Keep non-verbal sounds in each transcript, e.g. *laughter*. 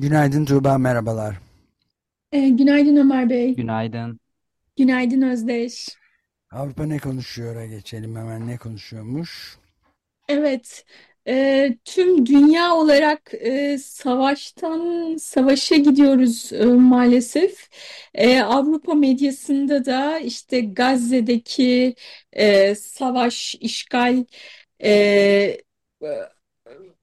Günaydın Tuğba, merhabalar. E, günaydın Ömer Bey. Günaydın. Günaydın Özdeş. Avrupa ne konuşuyor'a geçelim hemen ne konuşuyormuş? Evet, e, tüm dünya olarak e, savaştan savaşa gidiyoruz e, maalesef. E, Avrupa medyasında da işte Gazze'deki e, savaş, işgal, e, e,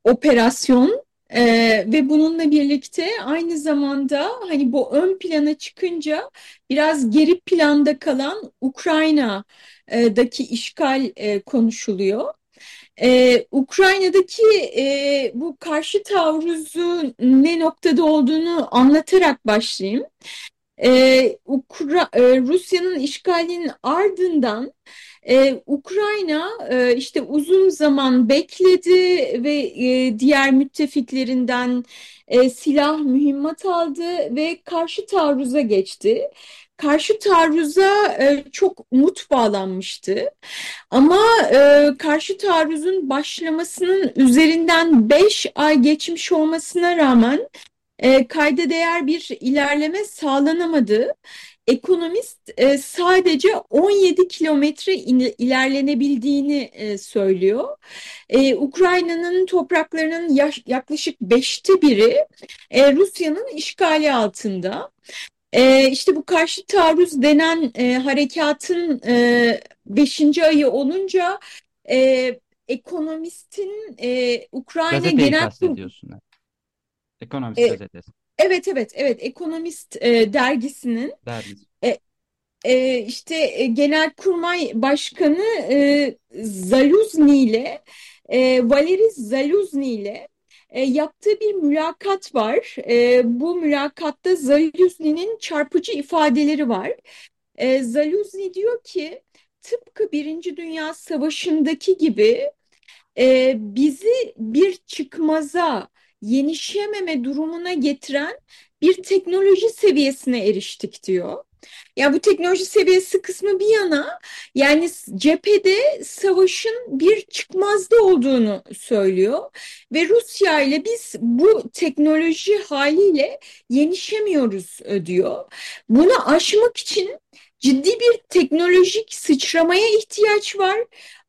operasyon ee, ve bununla birlikte aynı zamanda hani bu ön plana çıkınca biraz geri planda kalan Ukrayna'daki işgal e, konuşuluyor. Ee, Ukrayna'daki e, bu karşı taarruzu ne noktada olduğunu anlatarak başlayayım. Ee, Ukra e, Rusya'nın işgalinin ardından ee, Ukrayna e, işte uzun zaman bekledi ve e, diğer müttefiklerinden e, silah, mühimmat aldı ve karşı taarruza geçti. Karşı taarruza e, çok umut bağlanmıştı. Ama e, karşı taarruzun başlamasının üzerinden 5 ay geçmiş olmasına rağmen e, kayda değer bir ilerleme sağlanamadı. Ekonomist e, sadece 17 kilometre ilerlenebildiğini e, söylüyor. E, Ukrayna'nın topraklarının yaş, yaklaşık beşte biri e, Rusya'nın işgali altında. E, işte bu karşı taarruz denen e, harekatın e, beşinci ayı olunca e, ekonomistin e, Ukrayna Gazeteyi Genel kastediyorsun. Ekonomist e, gazetesi. Evet evet evet Ekonomist e, dergisinin Dergisi. e, e, işte e, Genelkurmay Başkanı e, Zaluzny ile e, Valeri Zaluzny ile e, yaptığı bir mülakat var. E, bu mülakatta Zaluzny'nin çarpıcı ifadeleri var. E, Zaluzny diyor ki tıpkı Birinci Dünya Savaşı'ndaki gibi e, bizi bir çıkmaza yenişememe durumuna getiren bir teknoloji seviyesine eriştik diyor. Ya bu teknoloji seviyesi kısmı bir yana yani cephede savaşın bir çıkmazda olduğunu söylüyor ve Rusya ile biz bu teknoloji haliyle yenişemiyoruz e, diyor. Bunu aşmak için ciddi bir teknolojik sıçramaya ihtiyaç var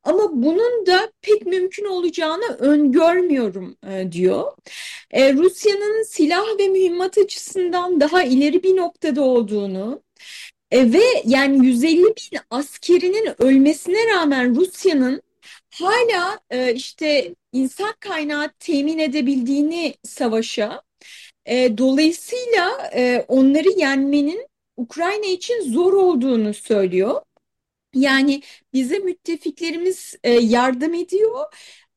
ama bunun da pek mümkün olacağını öngörmüyorum e, diyor. E, Rusya'nın silah ve mühimmat açısından daha ileri bir noktada olduğunu e, ve yani 150 bin askerinin ölmesine rağmen Rusya'nın hala işte insan kaynağı temin edebildiğini savaşa, dolayısıyla onları yenmenin Ukrayna için zor olduğunu söylüyor. Yani bize müttefiklerimiz e, yardım ediyor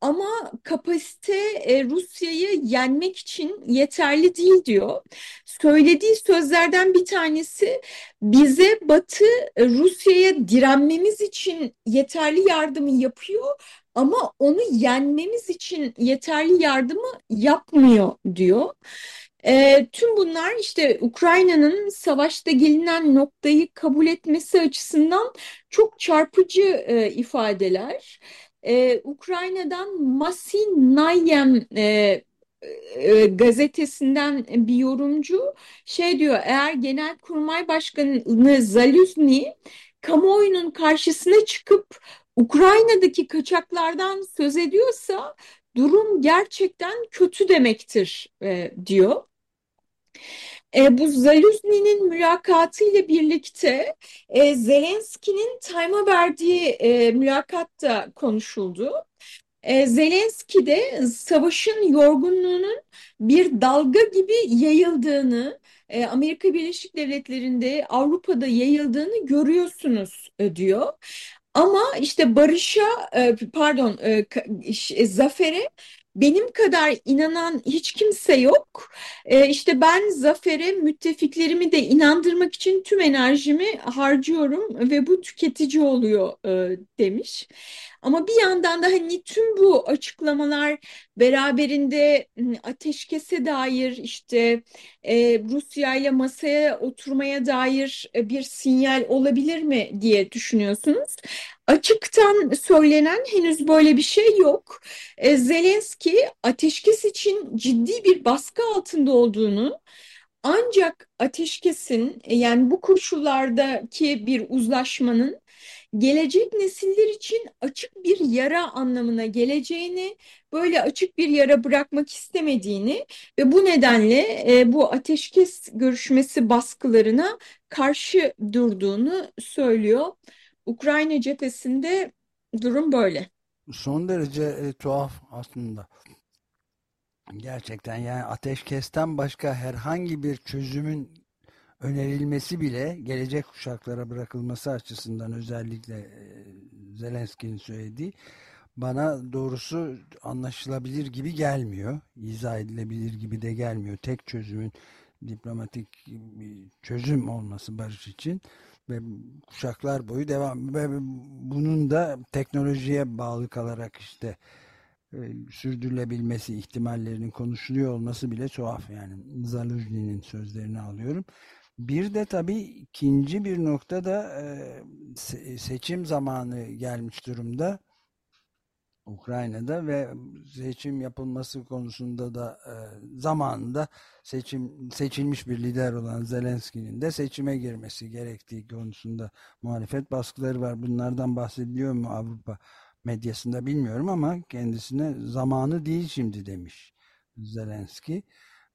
ama kapasite e, Rusya'yı yenmek için yeterli değil diyor. Söylediği sözlerden bir tanesi bize Batı e, Rusya'ya direnmemiz için yeterli yardımı yapıyor ama onu yenmemiz için yeterli yardımı yapmıyor diyor. E, tüm bunlar işte Ukrayna'nın savaşta gelinen noktayı kabul etmesi açısından çok çarpıcı e, ifadeler. E, Ukrayna'dan Masin Nayem e, e, gazetesinden bir yorumcu şey diyor eğer Genelkurmay Başkanı Zaluzny kamuoyunun karşısına çıkıp Ukrayna'daki kaçaklardan söz ediyorsa durum gerçekten kötü demektir e, diyor. E, bu Zaluzny'nin mülakatı ile birlikte e, Zelenski'nin Time'a verdiği e, mülakatta konuşuldu. E, Zelenski de savaşın yorgunluğunun bir dalga gibi yayıldığını, e, Amerika Birleşik Devletleri'nde, Avrupa'da yayıldığını görüyorsunuz e, diyor. Ama işte barışa, e, pardon, e, zafere benim kadar inanan hiç kimse yok. E, işte ben zafere müttefiklerimi de inandırmak için tüm enerjimi harcıyorum ve bu tüketici oluyor e, demiş. Ama bir yandan da hani tüm bu açıklamalar beraberinde ateşkese dair işte e, Rusya ile masaya oturmaya dair e, bir sinyal olabilir mi diye düşünüyorsunuz. Açıktan söylenen henüz böyle bir şey yok. E, Zelenski ateşkes için ciddi bir baskı altında olduğunu ancak ateşkesin yani bu koşullardaki bir uzlaşmanın gelecek nesiller için açık bir yara anlamına geleceğini, böyle açık bir yara bırakmak istemediğini ve bu nedenle e, bu ateşkes görüşmesi baskılarına karşı durduğunu söylüyor. Ukrayna cephesinde durum böyle. Son derece e, tuhaf aslında. Gerçekten yani ateşkesten başka herhangi bir çözümün önerilmesi bile gelecek kuşaklara bırakılması açısından özellikle e, Zelenski'nin söylediği bana doğrusu anlaşılabilir gibi gelmiyor. İzah edilebilir gibi de gelmiyor. Tek çözümün diplomatik çözüm olması barış için ve kuşaklar boyu devam ve bunun da teknolojiye bağlı kalarak işte e, sürdürülebilmesi ihtimallerinin konuşuluyor olması bile tuhaf yani Zaluzni'nin sözlerini alıyorum. Bir de tabii ikinci bir nokta da e, seçim zamanı gelmiş durumda. Ukrayna'da ve seçim yapılması konusunda da e, zamanında seçim seçilmiş bir lider olan Zelenski'nin de seçime girmesi gerektiği konusunda muhalefet baskıları var. Bunlardan bahsediliyor mu Avrupa medyasında bilmiyorum ama kendisine zamanı değil şimdi demiş Zelenski.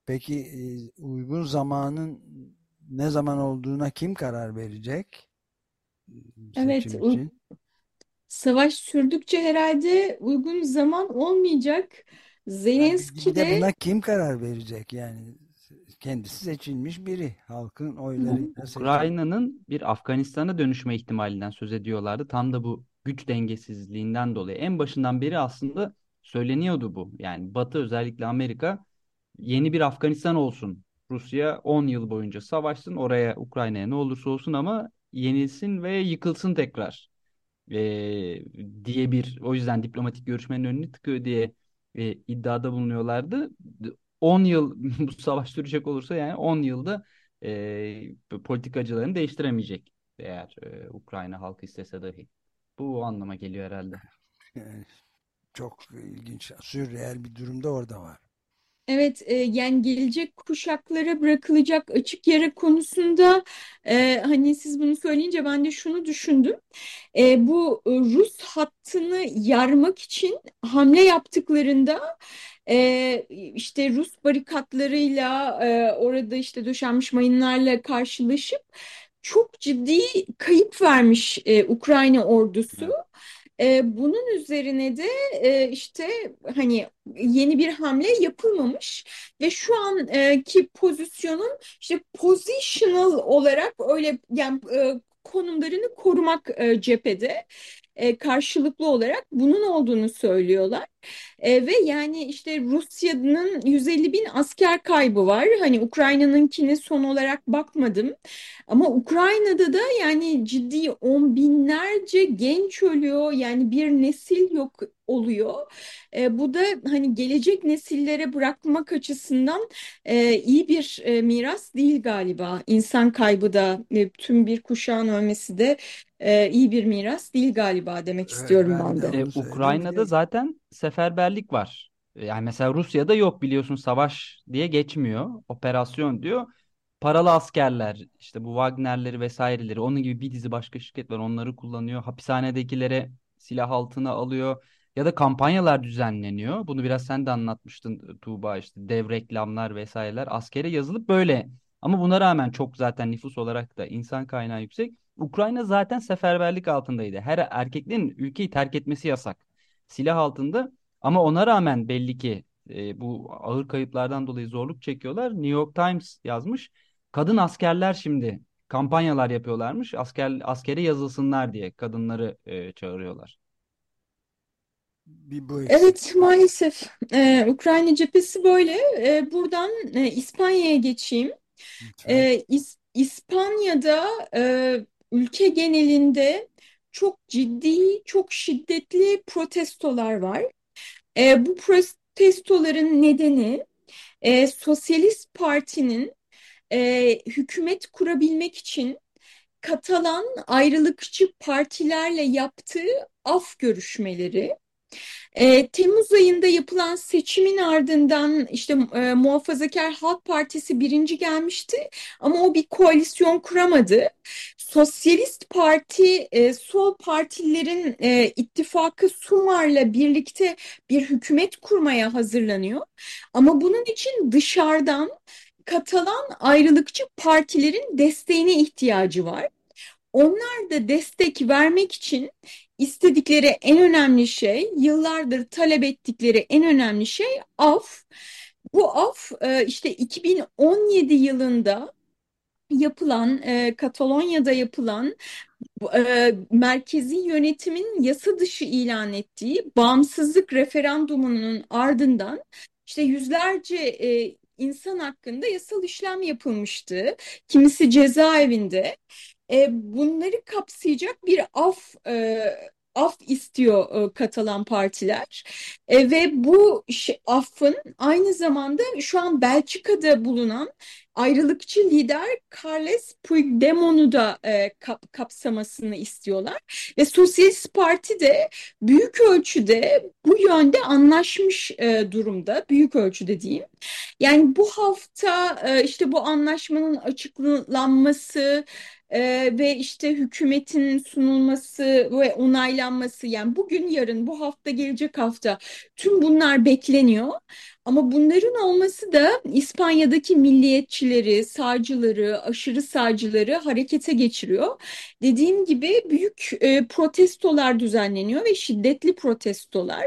Peki e, uygun zamanın ne zaman olduğuna kim karar verecek? Evet, için. Savaş sürdükçe herhalde uygun zaman olmayacak. Yani bir Zelenski de de buna kim karar verecek? Yani kendisi seçilmiş biri. Halkın oylarıyla seçilmiş. Ukrayna'nın bir Afganistan'a dönüşme ihtimalinden söz ediyorlardı. Tam da bu güç dengesizliğinden dolayı. En başından beri aslında söyleniyordu bu. Yani Batı özellikle Amerika yeni bir Afganistan olsun. Rusya 10 yıl boyunca savaşsın oraya Ukrayna'ya ne olursa olsun ama yenilsin ve yıkılsın tekrar Ee, diye bir o yüzden diplomatik görüşmenin önünü tıkıyor diye e, iddiada bulunuyorlardı. 10 yıl *laughs* bu savaş sürecek olursa yani 10 yılda e, politikacılarını değiştiremeyecek eğer e, Ukrayna halkı istese dahi. Bu o anlama geliyor herhalde. *laughs* Çok ilginç, sürreel bir durumda orada var. Evet, e, yani gelecek kuşaklara bırakılacak açık yara konusunda e, hani siz bunu söyleyince ben de şunu düşündüm. E, bu Rus hattını yarmak için hamle yaptıklarında işte Rus barikatlarıyla e, orada işte döşenmiş mayınlarla karşılaşıp çok ciddi kayıp vermiş Ukrayna ordusu. E, bunun üzerine de e, işte hani yeni bir hamle yapılmamış ve şu anki pozisyonun işte positional olarak öyle yani e, konumlarını korumak e, cephede e, karşılıklı olarak bunun olduğunu söylüyorlar. E, ve yani işte Rusya'nın 150 bin asker kaybı var. Hani Ukrayna'nınkini son olarak bakmadım. Ama Ukrayna'da da yani ciddi on binlerce genç ölüyor. Yani bir nesil yok oluyor. E, bu da hani gelecek nesillere bırakmak açısından e, iyi bir e, miras değil galiba. İnsan kaybı da e, tüm bir kuşağın ölmesi de e, iyi bir miras değil galiba demek Evet, istiyorum ben ben de de. E, Ukrayna'da zaten seferberlik var. Yani mesela Rusya'da yok biliyorsun savaş diye geçmiyor. Operasyon diyor. Paralı askerler işte bu Wagner'leri vesaireleri onun gibi bir dizi başka şirket var onları kullanıyor. Hapishanedekilere silah altına alıyor ya da kampanyalar düzenleniyor. Bunu biraz sen de anlatmıştın Tuğba işte dev reklamlar vesaireler askere yazılıp böyle. Ama buna rağmen çok zaten nüfus olarak da insan kaynağı yüksek. Ukrayna zaten seferberlik altındaydı. Her erkeklerin ülkeyi terk etmesi yasak. Silah altında ama ona rağmen belli ki e, bu ağır kayıplardan dolayı zorluk çekiyorlar. New York Times yazmış. Kadın askerler şimdi kampanyalar yapıyorlarmış. Asker askere yazılsınlar diye kadınları e, çağırıyorlar. Bir bu Evet maalesef ee, Ukrayna cephesi böyle. Ee, buradan e, İspanya'ya geçeyim. Ee, İs- İspanya'da e, ülke genelinde çok ciddi, çok şiddetli protestolar var. Ee, bu protestoların nedeni e, Sosyalist Parti'nin e, hükümet kurabilmek için Katalan ayrılıkçı partilerle yaptığı af görüşmeleri. E, Temmuz ayında yapılan seçimin ardından işte e, Muhafazakar Halk Partisi birinci gelmişti ama o bir koalisyon kuramadı. Sosyalist Parti, e, sol partilerin e, ittifakı Sumar'la birlikte bir hükümet kurmaya hazırlanıyor. Ama bunun için dışarıdan Katalan ayrılıkçı partilerin desteğine ihtiyacı var. Onlar da destek vermek için istedikleri en önemli şey, yıllardır talep ettikleri en önemli şey af. Bu af e, işte 2017 yılında yapılan, e, Katalonya'da yapılan e, merkezi yönetimin yasa dışı ilan ettiği bağımsızlık referandumunun ardından işte yüzlerce insan hakkında yasal işlem yapılmıştı. Kimisi cezaevinde. E, bunları kapsayacak bir af e, af istiyor e, Katalan partiler. E, ve bu affın aynı zamanda şu an Belçika'da bulunan ayrılıkçı lider Carles Puigdemont'u da e, kap, kapsamasını istiyorlar. Ve Sosyalist Parti de büyük ölçüde bu yönde anlaşmış e, durumda. Büyük ölçüde diyeyim. Yani bu hafta e, işte bu anlaşmanın açıklanması ee, ve işte hükümetin sunulması ve onaylanması yani bugün yarın bu hafta gelecek hafta tüm bunlar bekleniyor. Ama bunların olması da İspanya'daki milliyetçileri, sağcıları, aşırı sağcıları harekete geçiriyor. Dediğim gibi büyük e, protestolar düzenleniyor ve şiddetli protestolar.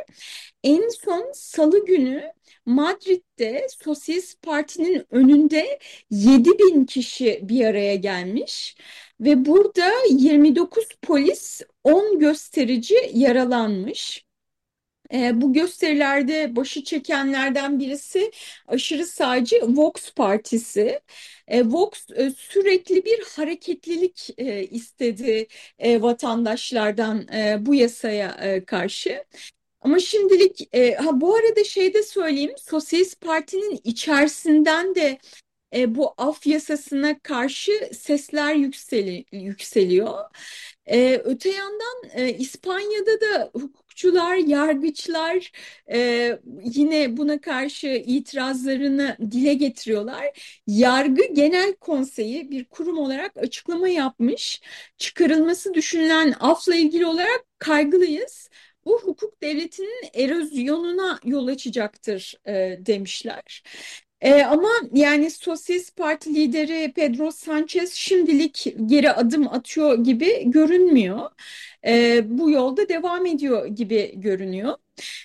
En son Salı günü Madrid'de Sosyalist Parti'nin önünde 7 bin kişi bir araya gelmiş ve burada 29 polis 10 gösterici yaralanmış. E, bu gösterilerde başı çekenlerden birisi aşırı sağcı Vox Partisi. E, Vox e, sürekli bir hareketlilik e, istedi e, vatandaşlardan e, bu yasaya e, karşı. Ama şimdilik e, ha bu arada şey de söyleyeyim Sosyalist Parti'nin içerisinden de e, bu af yasasına karşı sesler yükseli, yükseliyor. E, öte yandan e, İspanya'da da hukukçular, yargıçlar e, yine buna karşı itirazlarını dile getiriyorlar. Yargı Genel Konseyi bir kurum olarak açıklama yapmış. Çıkarılması düşünülen afla ilgili olarak kaygılıyız bu hukuk devletinin erozyonuna yol açacaktır e, demişler. E, ama yani Sosyalist Parti lideri Pedro Sanchez şimdilik geri adım atıyor gibi görünmüyor. E, bu yolda devam ediyor gibi görünüyor.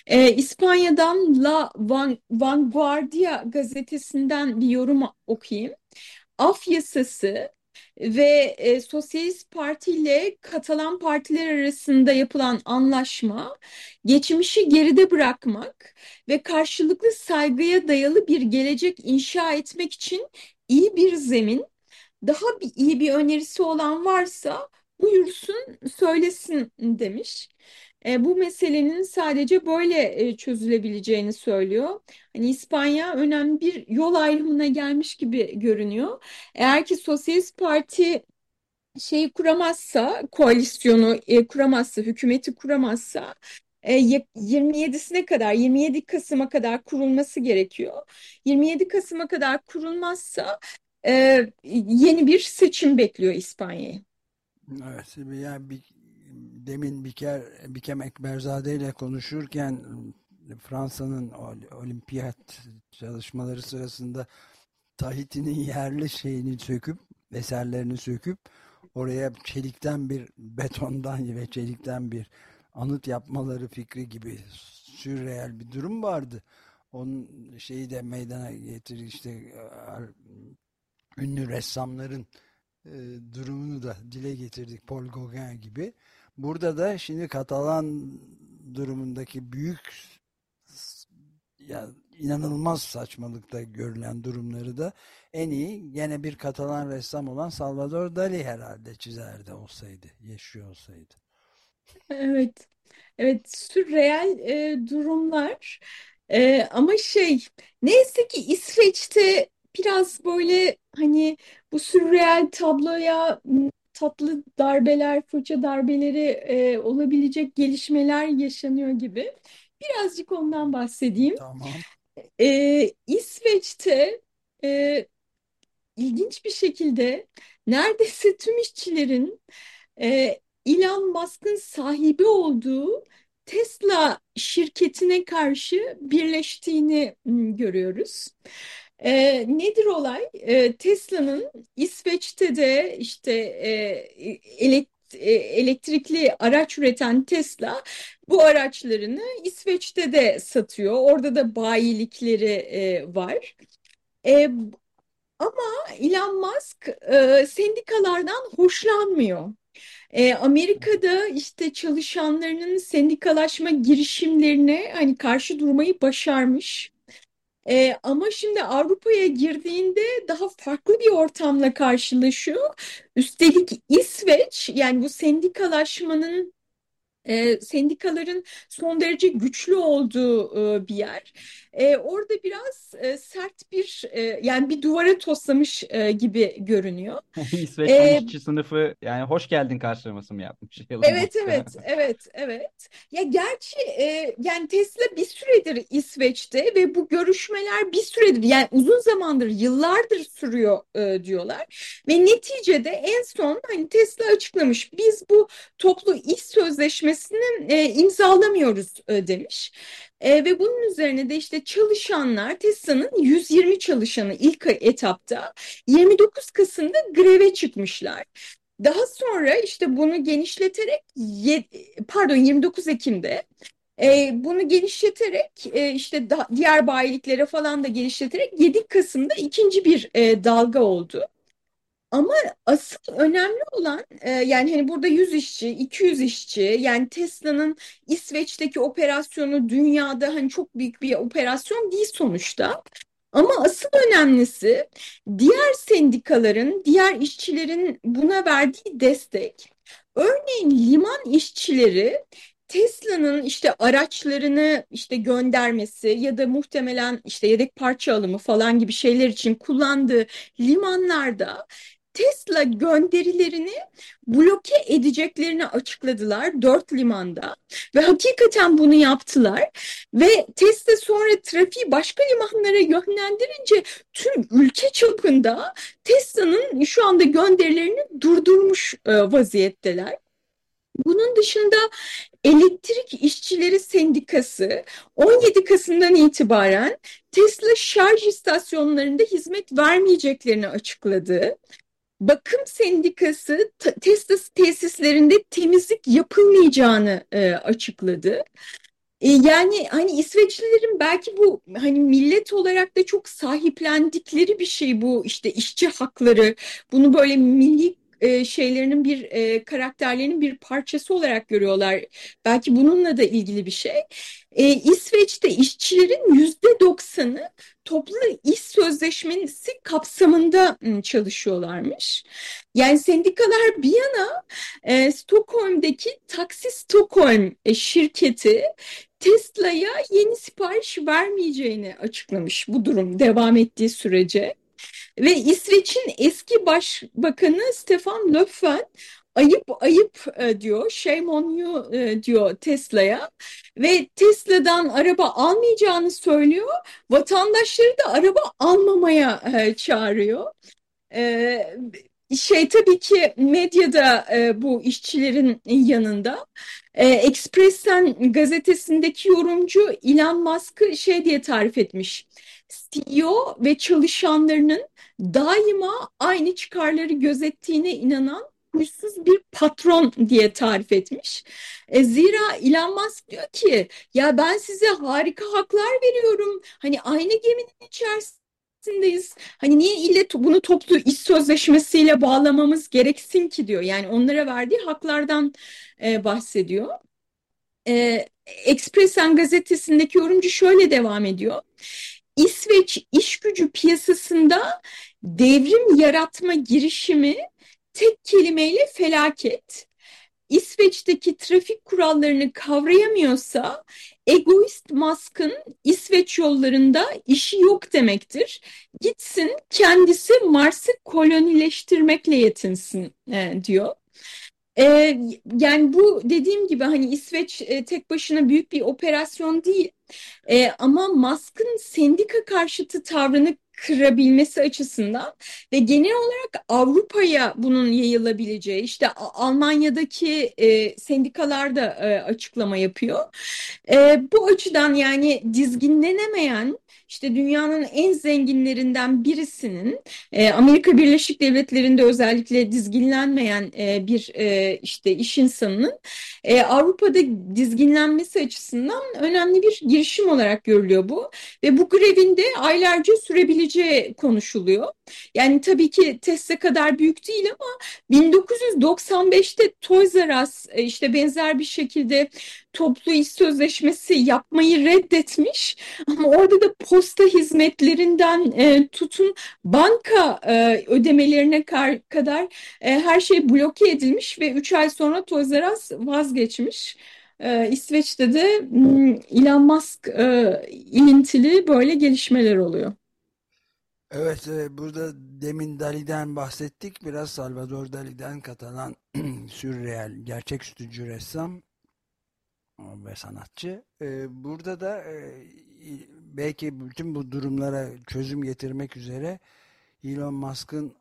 E, İspanya'dan La Vanguardia gazetesinden bir yorum okuyayım. Af yasası ve e, Sosyalist Parti ile Katalan partiler arasında yapılan anlaşma geçmişi geride bırakmak ve karşılıklı saygıya dayalı bir gelecek inşa etmek için iyi bir zemin. Daha bir, iyi bir önerisi olan varsa buyursun söylesin demiş. E, bu meselenin sadece böyle e, çözülebileceğini söylüyor. Hani İspanya önemli bir yol ayrımına gelmiş gibi görünüyor. Eğer ki Sosyalist Parti şeyi kuramazsa, koalisyonu e, kuramazsa, hükümeti kuramazsa 27'sine kadar 27 Kasım'a kadar kurulması gerekiyor. 27 Kasım'a kadar kurulmazsa yeni bir seçim bekliyor İspanya'yı. Evet, yani bir, demin Biker, Bikem Ekberzade ile konuşurken Fransa'nın olimpiyat çalışmaları sırasında Tahiti'nin yerli şeyini söküp eserlerini söküp oraya çelikten bir betondan ve çelikten bir anıt yapmaları fikri gibi sürreel bir durum vardı. Onun şeyi de meydana getir işte ünlü ressamların e, durumunu da dile getirdik. Paul Gauguin gibi. Burada da şimdi Katalan durumundaki büyük ya inanılmaz saçmalıkta görülen durumları da en iyi gene bir Katalan ressam olan Salvador Dali herhalde çizerdi olsaydı, yaşıyor olsaydı. Evet, evet sürreel e, durumlar e, ama şey neyse ki İsveç'te biraz böyle hani bu sürreel tabloya tatlı darbeler, fırça darbeleri e, olabilecek gelişmeler yaşanıyor gibi. Birazcık ondan bahsedeyim. Tamam. E, İsveç'te e, ilginç bir şekilde neredeyse tüm işçilerin e, Elon Musk'ın sahibi olduğu Tesla şirketine karşı birleştiğini görüyoruz. E, nedir olay? E, Tesla'nın İsveç'te de işte e, elekt elektrikli araç üreten Tesla bu araçlarını İsveç'te de satıyor. Orada da bayilikleri e, var. E, ama Elon Musk e, sendikalardan hoşlanmıyor. E, Amerika'da işte çalışanlarının sendikalaşma girişimlerine hani karşı durmayı başarmış. E, ama şimdi Avrupa'ya girdiğinde daha farklı bir ortamla karşılaşıyor. Üstelik İsveç yani bu sendikalaşmanın e, sendikaların son derece güçlü olduğu e, bir yer. E, orada biraz e, sert bir e, yani bir duvara toslamış e, gibi görünüyor. *laughs* İsveç e, işçi sınıfı yani hoş geldin karşılaması mı yapmış? Evet evet evet evet. Ya gerçi e, yani Tesla bir süredir İsveç'te ve bu görüşmeler bir süredir yani uzun zamandır yıllardır sürüyor e, diyorlar ve neticede en son hani Tesla açıklamış biz bu toplu iş sözleşmesini e, imzalamıyoruz e, demiş. E, ve bunun üzerine de işte çalışanlar Tesla'nın 120 çalışanı ilk etapta 29 Kasım'da greve çıkmışlar. Daha sonra işte bunu genişleterek pardon 29 Ekim'de e, bunu genişleterek e, işte da, diğer bayiliklere falan da genişleterek 7 Kasım'da ikinci bir e, dalga oldu. Ama asıl önemli olan e, yani hani burada 100 işçi, 200 işçi yani Tesla'nın İsveç'teki operasyonu dünyada hani çok büyük bir operasyon değil sonuçta. Ama asıl önemlisi diğer sendikaların, diğer işçilerin buna verdiği destek. Örneğin liman işçileri Tesla'nın işte araçlarını işte göndermesi ya da muhtemelen işte yedek parça alımı falan gibi şeyler için kullandığı limanlarda Tesla gönderilerini bloke edeceklerini açıkladılar dört limanda ve hakikaten bunu yaptılar ve Tesla sonra trafiği başka limanlara yönlendirince tüm ülke çapında Tesla'nın şu anda gönderilerini durdurmuş e, vaziyetteler. Bunun dışında Elektrik İşçileri Sendikası 17 Kasım'dan itibaren Tesla şarj istasyonlarında hizmet vermeyeceklerini açıkladı bakım sendikası Tesla tesislerinde temizlik yapılmayacağını e, açıkladı. E, yani hani İsveçlilerin belki bu hani millet olarak da çok sahiplendikleri bir şey bu işte işçi hakları. Bunu böyle milli e, şeylerinin bir e, karakterlerinin bir parçası olarak görüyorlar. Belki bununla da ilgili bir şey. E, İsveç'te işçilerin yüzde doksanı toplu iş sözleşmesi kapsamında çalışıyorlarmış. Yani sendikalar bir yana e, Stockholm'deki Taksi Stockholm e, şirketi Tesla'ya yeni sipariş vermeyeceğini açıklamış bu durum devam ettiği sürece. Ve İsveç'in eski başbakanı Stefan Löfven ayıp ayıp e, diyor, shame on you e, diyor Tesla'ya ve Tesla'dan araba almayacağını söylüyor. Vatandaşları da araba almamaya e, çağırıyor. Şey tabii ki medyada e, bu işçilerin yanında. E, Expressen gazetesindeki yorumcu Elon Musk'ı şey diye tarif etmiş. CEO ve çalışanlarının daima aynı çıkarları gözettiğine inanan huysuz bir patron diye tarif etmiş. E, zira Elon Musk diyor ki ya ben size harika haklar veriyorum. Hani aynı geminin içerisindeyiz. Hani niye ille bunu toplu iş sözleşmesiyle bağlamamız gereksin ki diyor. Yani onlara verdiği haklardan e, bahsediyor. E, Expressen gazetesindeki yorumcu şöyle devam ediyor. İsveç iş gücü piyasasında devrim yaratma girişimi tek kelimeyle felaket. İsveç'teki trafik kurallarını kavrayamıyorsa egoist Musk'ın İsveç yollarında işi yok demektir. Gitsin kendisi Mars'ı kolonileştirmekle yetinsin e, diyor. E, yani bu dediğim gibi hani İsveç e, tek başına büyük bir operasyon değil. E, ama Musk'ın sendika karşıtı tavrını kırabilmesi açısından ve genel olarak Avrupa'ya bunun yayılabileceği işte Almanya'daki e, sendikalar da e, açıklama yapıyor. E, bu açıdan yani dizginlenemeyen işte dünyanın en zenginlerinden birisinin e, Amerika Birleşik Devletleri'nde özellikle dizginlenmeyen e, bir e, işte iş insanının e, Avrupa'da dizginlenmesi açısından önemli bir girişim olarak görülüyor bu ve bu grevinde aylarca sürebileceği konuşuluyor. Yani tabii ki Tesla kadar büyük değil ama 1995'te Toys R Us e, işte benzer bir şekilde toplu iş sözleşmesi yapmayı reddetmiş ama orada da posta hizmetlerinden e, tutun banka e, ödemelerine kadar e, her şey bloke edilmiş ve 3 ay sonra Us vazgeçmiş. E, İsveç'te de hmm, Elon Musk e, ilintili böyle gelişmeler oluyor. Evet, e, burada demin Dali'den bahsettik. Biraz Salvador Dali'den Katalan *clears throat* sürreel, gerçeküstücü ressam ve sanatçı. E, burada da e, belki bütün bu durumlara çözüm getirmek üzere Elon Musk'ın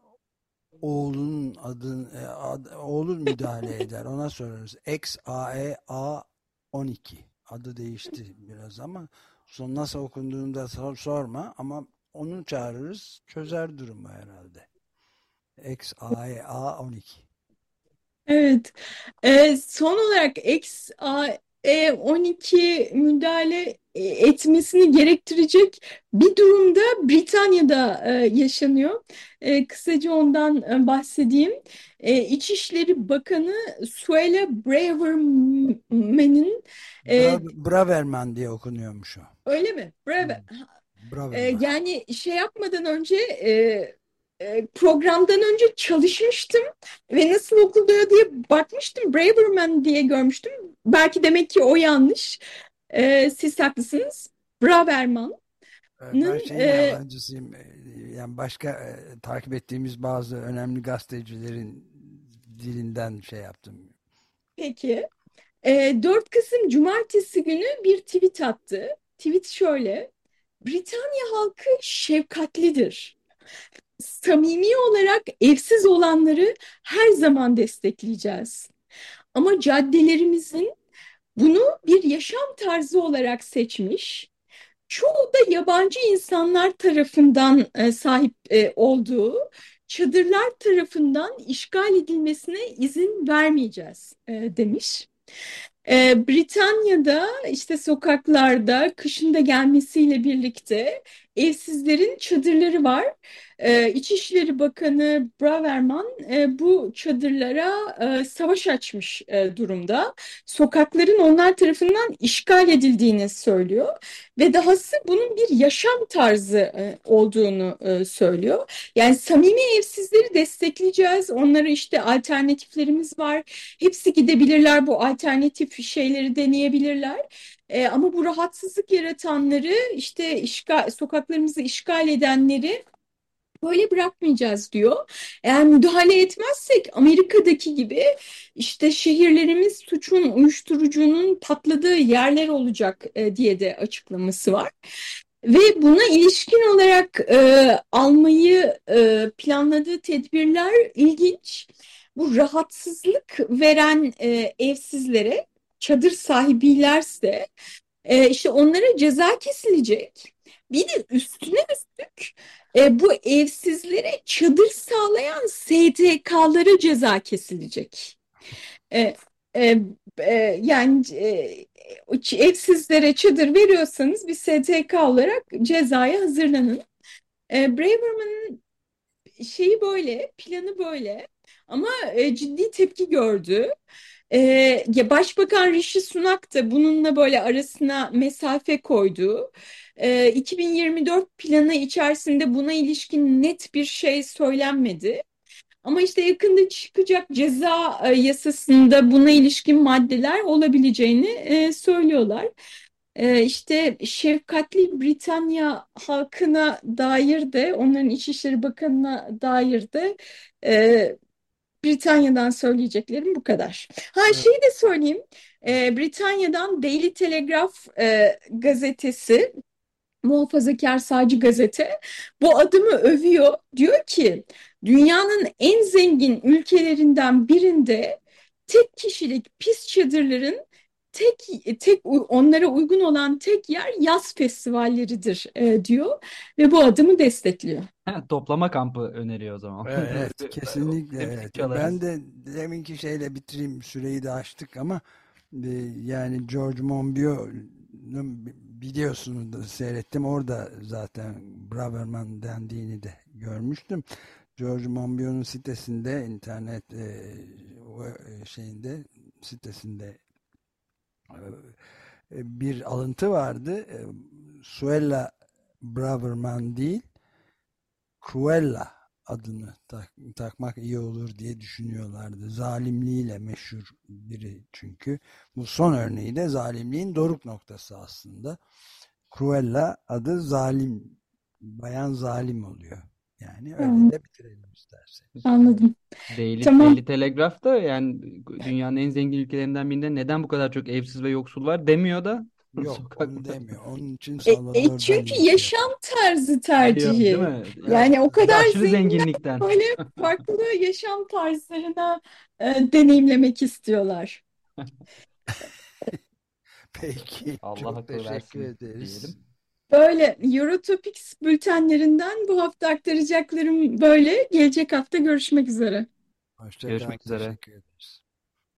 oğlunun adın ad, oğlun müdahale *laughs* eder. Ona sorarız. X A E A 12 adı değişti biraz ama son nasıl okunduğunu da sor, sorma ama onu çağırırız. Çözer durumu herhalde. X A E A 12. Evet. Ee, son olarak X A e12 müdahale e, etmesini gerektirecek bir durumda Britanya'da e, yaşanıyor. E, kısaca ondan bahsedeyim. İçişleri Bakanı Suella Braverman'ın Bra Braverman diye okunuyormuş o. Öyle mi? Braver. Braverman. Yani şey yapmadan önce e, programdan önce çalışmıştım ve nasıl okunuyor diye bakmıştım. Braverman diye görmüştüm. Belki demek ki o yanlış. E, siz haklısınız. Braverman. Ben şeyin e, yalancısıyım. Yani başka e, takip ettiğimiz bazı önemli gazetecilerin dilinden şey yaptım. Peki. E, 4 Kasım Cumartesi günü bir tweet attı. Tweet şöyle. Britanya halkı şefkatlidir samimi olarak evsiz olanları her zaman destekleyeceğiz. Ama caddelerimizin bunu bir yaşam tarzı olarak seçmiş, çoğu da yabancı insanlar tarafından e, sahip e, olduğu çadırlar tarafından işgal edilmesine izin vermeyeceğiz e, demiş. Britanya'da işte sokaklarda kışın da gelmesiyle birlikte evsizlerin çadırları var e, İçişleri Bakanı Braverman e, bu çadırlara e, savaş açmış e, durumda. Sokakların onlar tarafından işgal edildiğini söylüyor ve dahası bunun bir yaşam tarzı olduğunu söylüyor. Yani samimi evsizleri destekleyeceğiz. Onlara işte alternatiflerimiz var. Hepsi gidebilirler bu alternatif şeyleri deneyebilirler. Ama bu rahatsızlık yaratanları işte işgal, sokaklarımızı işgal edenleri böyle bırakmayacağız diyor. Eğer müdahale etmezsek Amerika'daki gibi işte şehirlerimiz suçun, uyuşturucunun patladığı yerler olacak e, diye de açıklaması var. Ve buna ilişkin olarak e, almayı e, planladığı tedbirler ilginç. Bu rahatsızlık veren e, evsizlere çadır sahibilerse e, işte onlara ceza kesilecek. Bir de üstüne üstlük e, bu evsizlere çadır sağlayan STK'lara ceza kesilecek. E, e, e, yani e, evsizlere çadır veriyorsanız bir STK olarak cezaya hazırlanın. E, Braverman'ın şeyi böyle, planı böyle. ama e, ciddi tepki gördü. E, ya Başbakan Rishi Sunak da bununla böyle arasına mesafe koydu. E, 2024 planı içerisinde buna ilişkin net bir şey söylenmedi. Ama işte yakında çıkacak ceza e, yasasında buna ilişkin maddeler olabileceğini e, söylüyorlar. E, işte şefkatli Britanya halkına dair de onların İçişleri Bakanı'na dair de e, Britanya'dan söyleyeceklerim bu kadar. Ha şeyi de söyleyeyim. E, Britanya'dan Daily Telegraph e, gazetesi muhafazakar sağcı gazete bu adımı övüyor. Diyor ki dünyanın en zengin ülkelerinden birinde tek kişilik pis çadırların tek tek onlara uygun olan tek yer yaz festivalleridir e, diyor ve bu adımı destekliyor. Toplama kampı öneriyor o zaman. Evet, *laughs* kesinlikle. Evet. Ben de deminki şeyle bitireyim. Süreyi de açtık ama e, yani George Monbiot'un biliyorsunuz da seyrettim. Orada zaten Braverman dendiğini de görmüştüm. George Monbiot'un sitesinde internet e, o- şeyinde sitesinde e, bir alıntı vardı. E, Suella Braverman değil Cruella adını tak- takmak iyi olur diye düşünüyorlardı. Zalimliğiyle meşhur biri çünkü. Bu son örneği de zalimliğin doruk noktası aslında. Cruella adı zalim, bayan zalim oluyor. Yani öyle Hmm. de bitirelim isterseniz. Anladım. Daily, Tamam. Daily Telegraph da yani dünyanın en zengin ülkelerinden birinde neden bu kadar çok evsiz ve yoksul var demiyor da *laughs* Yok onu demiyor. Onun için E, Salvador e, çünkü Dali yaşam tarzı tercihi. değil mi? Yani o kadar Aşırı zengin zenginlikten. böyle farklı *laughs* yaşam tarzlarına e, deneyimlemek istiyorlar. *laughs* Peki. Allah Çok akıl teşekkür versin ederiz. diyelim. Böyle Eurotopics bültenlerinden bu hafta aktaracaklarım böyle. Gelecek hafta görüşmek üzere. Hoşça kal. Görüşmek üzere. Teşekkür ederiz.